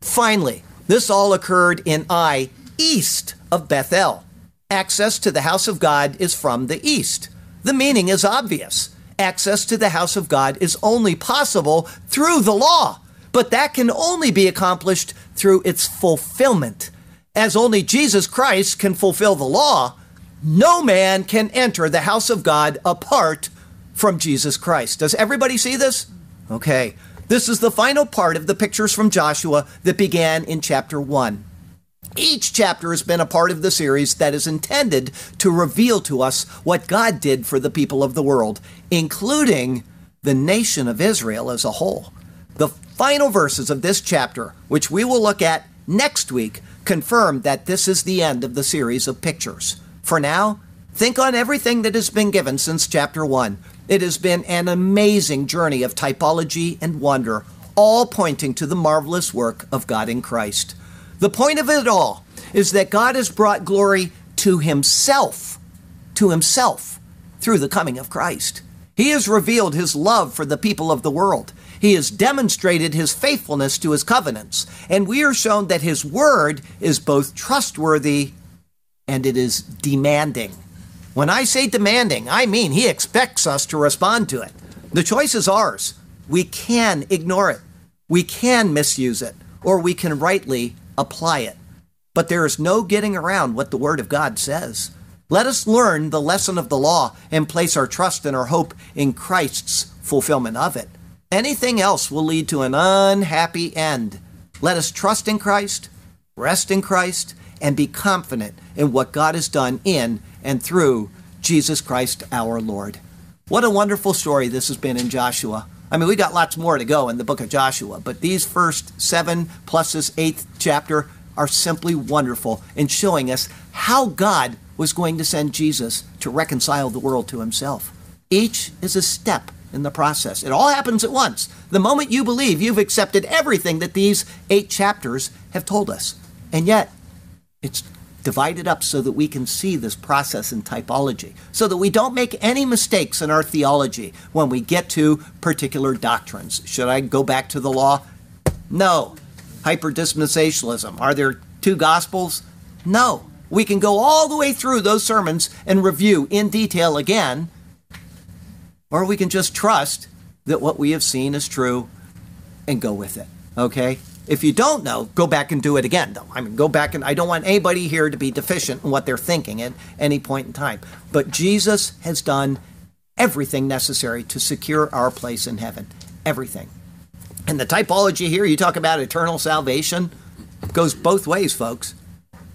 Finally, this all occurred in Ai, east of Bethel. Access to the house of God is from the east. The meaning is obvious. Access to the house of God is only possible through the law, but that can only be accomplished through its fulfillment. As only Jesus Christ can fulfill the law, no man can enter the house of God apart from Jesus Christ. Does everybody see this? Okay. This is the final part of the pictures from Joshua that began in chapter 1. Each chapter has been a part of the series that is intended to reveal to us what God did for the people of the world, including the nation of Israel as a whole. The final verses of this chapter, which we will look at next week, confirm that this is the end of the series of pictures. For now, think on everything that has been given since chapter 1. It has been an amazing journey of typology and wonder, all pointing to the marvelous work of God in Christ. The point of it all is that God has brought glory to Himself, to Himself, through the coming of Christ. He has revealed His love for the people of the world. He has demonstrated His faithfulness to His covenants. And we are shown that His word is both trustworthy and it is demanding. When I say demanding, I mean he expects us to respond to it. The choice is ours. We can ignore it, we can misuse it, or we can rightly apply it. But there is no getting around what the Word of God says. Let us learn the lesson of the law and place our trust and our hope in Christ's fulfillment of it. Anything else will lead to an unhappy end. Let us trust in Christ, rest in Christ, and be confident in what God has done in and through Jesus Christ our Lord. What a wonderful story this has been in Joshua. I mean, we got lots more to go in the book of Joshua, but these first seven plus this eighth chapter are simply wonderful in showing us how God was going to send Jesus to reconcile the world to himself. Each is a step in the process. It all happens at once. The moment you believe, you've accepted everything that these eight chapters have told us. And yet, it's divided up so that we can see this process in typology, so that we don't make any mistakes in our theology when we get to particular doctrines. Should I go back to the law? No. Hyperdispensationalism. Are there two gospels? No. We can go all the way through those sermons and review in detail again, or we can just trust that what we have seen is true and go with it. Okay? If you don't know, go back and do it again, though. I mean, go back and I don't want anybody here to be deficient in what they're thinking at any point in time. But Jesus has done everything necessary to secure our place in heaven. Everything. And the typology here, you talk about eternal salvation, goes both ways, folks.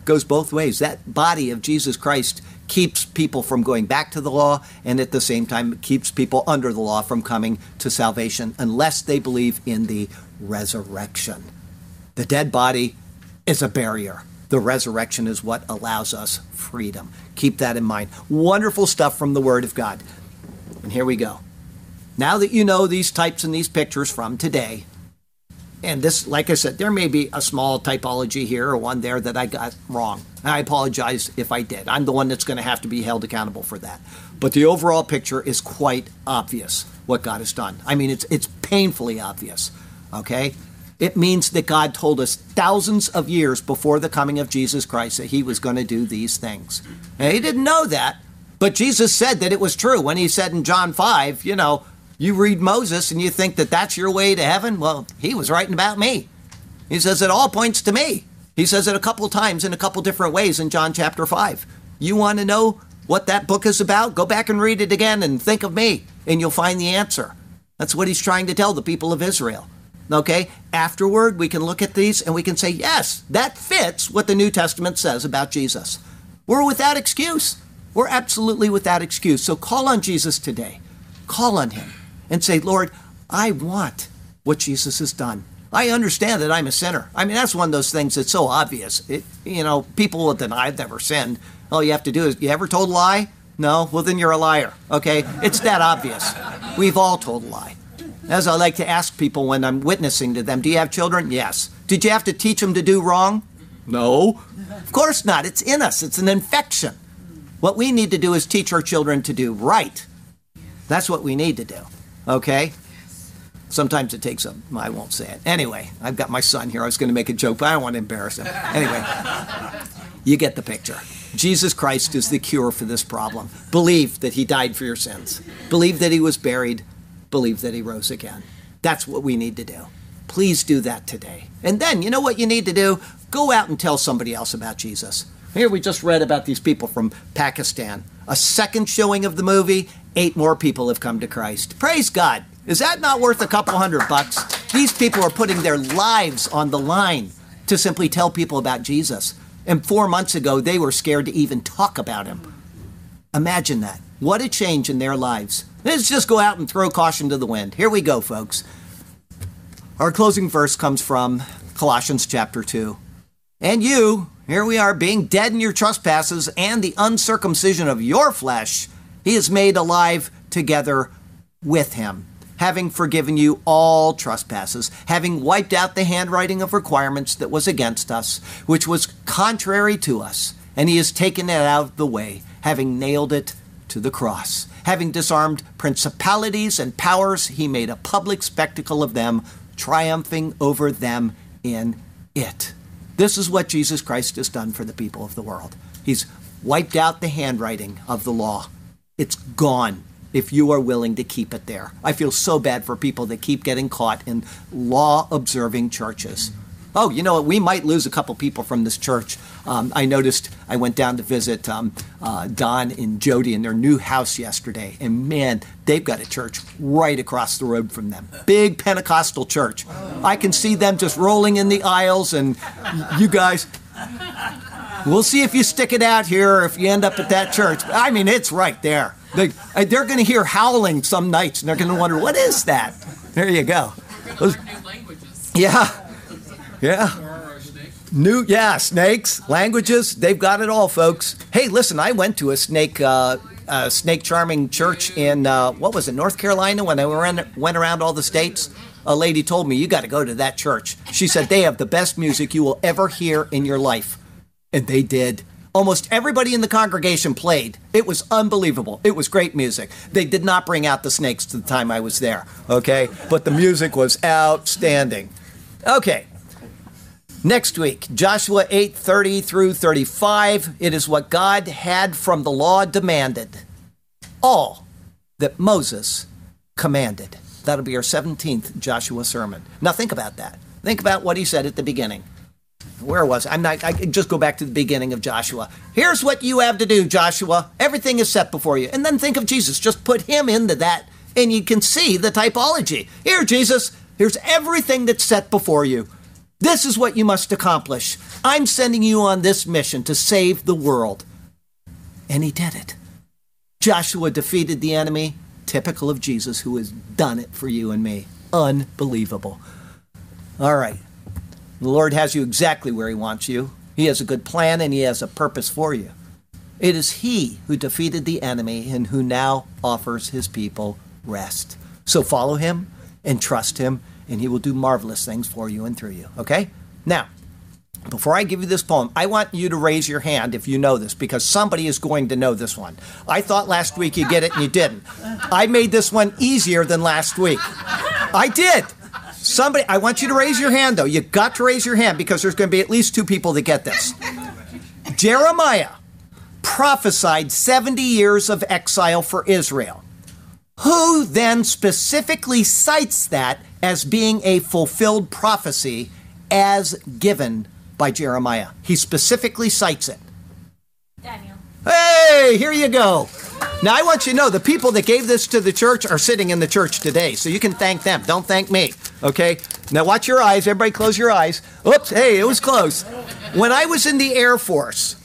Goes both ways. That body of Jesus Christ keeps people from going back to the law, and at the same time, it keeps people under the law from coming to salvation unless they believe in the resurrection. The dead body is a barrier. The resurrection is what allows us freedom. Keep that in mind. Wonderful stuff from the Word of God. And here we go. Now that you know these types and these pictures from today, and this, like I said, there may be a small typology here or one there that I got wrong. I apologize if I did. I'm the one that's going to have to be held accountable for that. But the overall picture is quite obvious what God has done. I mean, it's it's painfully obvious. Okay, it means that God told us thousands of years before the coming of Jesus Christ that He was going to do these things. And He didn't know that, but Jesus said that it was true when He said in John five, you know you read Moses and you think that that's your way to heaven. Well, he was writing about me. He says it all points to me. He says it a couple times in a couple different ways in John chapter 5. You want to know what that book is about? Go back and read it again and think of me, and you'll find the answer. That's what he's trying to tell the people of Israel. Okay? Afterward, we can look at these and we can say, yes, that fits what the New Testament says about Jesus. We're without excuse. We're absolutely without excuse. So call on Jesus today. Call on him and say, Lord, I want what Jesus has done. I understand that I'm a sinner. I mean, that's one of those things that's so obvious. It, you know, people will deny I've never sinned. All you have to do is, you ever told a lie? No? Well, then you're a liar, okay? It's that obvious. We've all told a lie. As I like to ask people when I'm witnessing to them, do you have children? Yes. Did you have to teach them to do wrong? No. Of course not. It's in us, it's an infection. What we need to do is teach our children to do right. That's what we need to do. Okay? Sometimes it takes a, I won't say it. Anyway, I've got my son here. I was going to make a joke, but I don't want to embarrass him. Anyway, you get the picture. Jesus Christ is the cure for this problem. Believe that he died for your sins. Believe that he was buried. Believe that he rose again. That's what we need to do. Please do that today. And then, you know what you need to do? Go out and tell somebody else about Jesus. Here we just read about these people from Pakistan. A second showing of the movie, eight more people have come to Christ. Praise God. Is that not worth a couple hundred bucks? These people are putting their lives on the line to simply tell people about Jesus. And four months ago, they were scared to even talk about him. Imagine that. What a change in their lives. Let's just go out and throw caution to the wind. Here we go, folks. Our closing verse comes from Colossians chapter 2. And you, here we are, being dead in your trespasses and the uncircumcision of your flesh, he is made alive together with him, having forgiven you all trespasses, having wiped out the handwriting of requirements that was against us, which was contrary to us, and he has taken it out of the way, having nailed it to the cross. Having disarmed principalities and powers, he made a public spectacle of them, triumphing over them in it. This is what Jesus Christ has done for the people of the world. He's wiped out the handwriting of the law it's gone if you are willing to keep it there. I feel so bad for people that keep getting caught in law observing churches. Oh, you know what? We might lose a couple people from this church. Um, I noticed I went down to visit um, uh, Don and Jody in their new house yesterday, and man, they've got a church right across the road from them. Big Pentecostal church. I can see them just rolling in the aisles, and you guys, We'll see if you stick it out here or if you end up at that church. I mean, it's right there. They, are going to hear howling some nights and they're going to wonder, what is that? There you go. Those new languages. Yeah. Yeah. New, yeah, snakes, languages, they've got it all, folks. Hey, listen, I went to a snake, uh, uh, snake charming church in, uh, what was it, North Carolina when I went, went around all the states. A lady told me, you got to go to that church. She said, they have the best music you will ever hear in your life. And they did. Almost everybody in the congregation played. It was unbelievable. It was great music. They did not bring out the snakes to the time I was there, okay? But the music was outstanding. Okay. Next week, Joshua 8:30 through 35, it is what God had from the law demanded. All that Moses commanded. That'll be our 17th Joshua sermon. Now think about that. Think about what he said at the beginning where was I? I'm not, I just go back to the beginning of Joshua. Here's what you have to do, Joshua. Everything is set before you. And then think of Jesus. Just put him into that, and you can see the typology. Here, Jesus, here's everything that's set before you. This is what you must accomplish. I'm sending you on this mission to save the world. And he did it. Joshua defeated the enemy, typical of Jesus, who has done it for you and me. Unbelievable. All right. The Lord has you exactly where He wants you. He has a good plan and He has a purpose for you. It is He who defeated the enemy and who now offers His people rest. So follow Him and trust Him, and He will do marvelous things for you and through you. Okay? Now, before I give you this poem, I want you to raise your hand if you know this because somebody is going to know this one. I thought last week you get it and you didn't. I made this one easier than last week. I did. Somebody, I want you to raise your hand though. You got to raise your hand because there's going to be at least two people that get this. Jeremiah prophesied 70 years of exile for Israel. Who then specifically cites that as being a fulfilled prophecy as given by Jeremiah. He specifically cites it. Daniel. Hey, here you go. Now, I want you to know the people that gave this to the church are sitting in the church today, so you can thank them. Don't thank me, okay? Now, watch your eyes. Everybody, close your eyes. Oops, hey, it was close. When I was in the Air Force,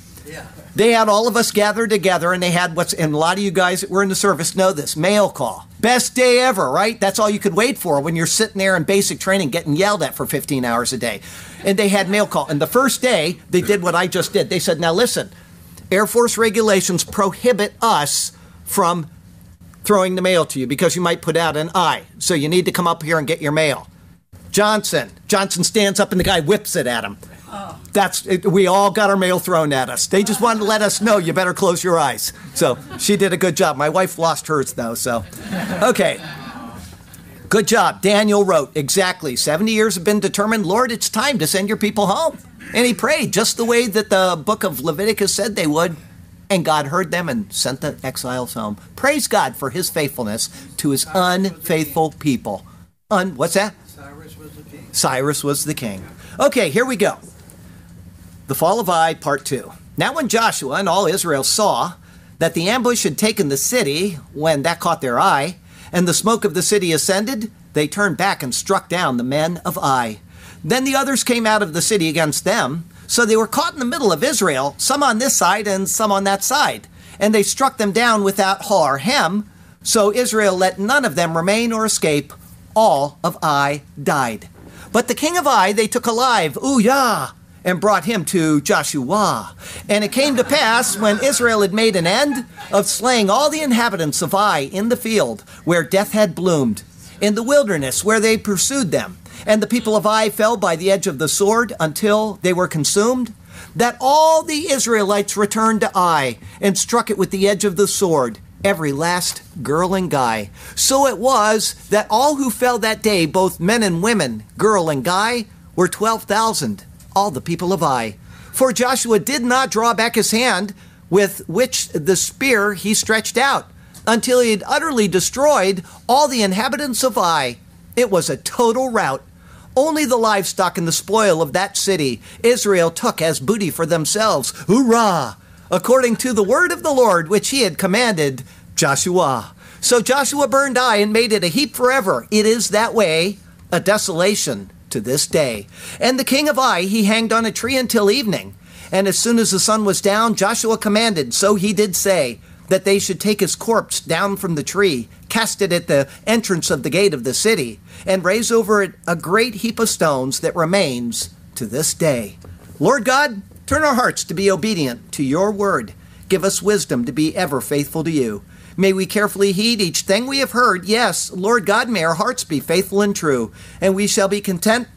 they had all of us gathered together and they had what's, and a lot of you guys that were in the service know this mail call. Best day ever, right? That's all you could wait for when you're sitting there in basic training getting yelled at for 15 hours a day. And they had mail call. And the first day, they did what I just did. They said, now listen, Air Force regulations prohibit us from throwing the mail to you because you might put out an eye. So you need to come up here and get your mail. Johnson. Johnson stands up and the guy whips it at him. That's it, we all got our mail thrown at us. They just wanted to let us know you better close your eyes. So she did a good job. My wife lost hers though. So okay. Good job. Daniel wrote exactly 70 years have been determined. Lord, it's time to send your people home. And he prayed just the way that the book of Leviticus said they would. And God heard them and sent the exiles home. Praise God for his faithfulness to his unfaithful people. Un, what's that? Cyrus was the king. Cyrus was the king. Okay, here we go. The Fall of Ai, Part 2. Now, when Joshua and all Israel saw that the ambush had taken the city, when that caught their eye, and the smoke of the city ascended, they turned back and struck down the men of Ai. Then the others came out of the city against them, so they were caught in the middle of Israel, some on this side and some on that side. And they struck them down without haw or hem, so Israel let none of them remain or escape. All of Ai died. But the king of Ai they took alive, Uyyah, and brought him to Joshua. And it came to pass, when Israel had made an end of slaying all the inhabitants of Ai in the field, where death had bloomed, in the wilderness where they pursued them, and the people of Ai fell by the edge of the sword until they were consumed, that all the Israelites returned to Ai and struck it with the edge of the sword, every last girl and guy. So it was that all who fell that day, both men and women, girl and guy, were 12,000 all the people of Ai. For Joshua did not draw back his hand with which the spear he stretched out until he had utterly destroyed all the inhabitants of Ai. It was a total rout. Only the livestock and the spoil of that city Israel took as booty for themselves. Hurrah! According to the word of the Lord which he had commanded Joshua. So Joshua burned Ai and made it a heap forever. It is that way, a desolation to this day. And the king of Ai he hanged on a tree until evening. And as soon as the sun was down, Joshua commanded, so he did say, that they should take his corpse down from the tree, cast it at the entrance of the gate of the city, and raise over it a great heap of stones that remains to this day. Lord God, turn our hearts to be obedient to your word. Give us wisdom to be ever faithful to you. May we carefully heed each thing we have heard. Yes, Lord God, may our hearts be faithful and true, and we shall be content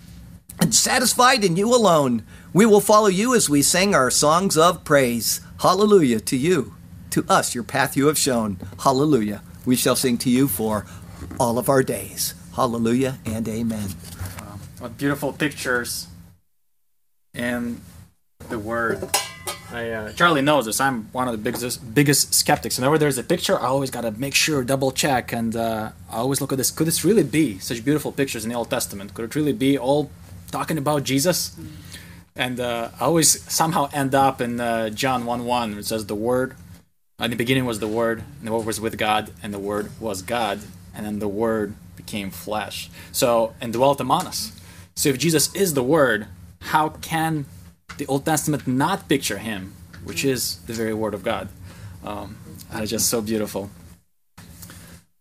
and satisfied in you alone. We will follow you as we sing our songs of praise. Hallelujah to you, to us, your path you have shown. Hallelujah. We shall sing to you for all of our days. Hallelujah and amen. What beautiful pictures and the word. I, uh, Charlie knows this. I'm one of the biggest biggest skeptics. Whenever there's a picture, I always gotta make sure, double check, and uh, I always look at this. Could this really be such beautiful pictures in the Old Testament? Could it really be all talking about Jesus? And uh, I always somehow end up in uh, John 1 1, it says, The Word, in the beginning was the Word, and the Word was with God, and the Word was God, and then the Word became flesh. So, and dwelt among us. So, if Jesus is the Word, how can the Old Testament not picture him, which is the very Word of God? Um, that is just so beautiful.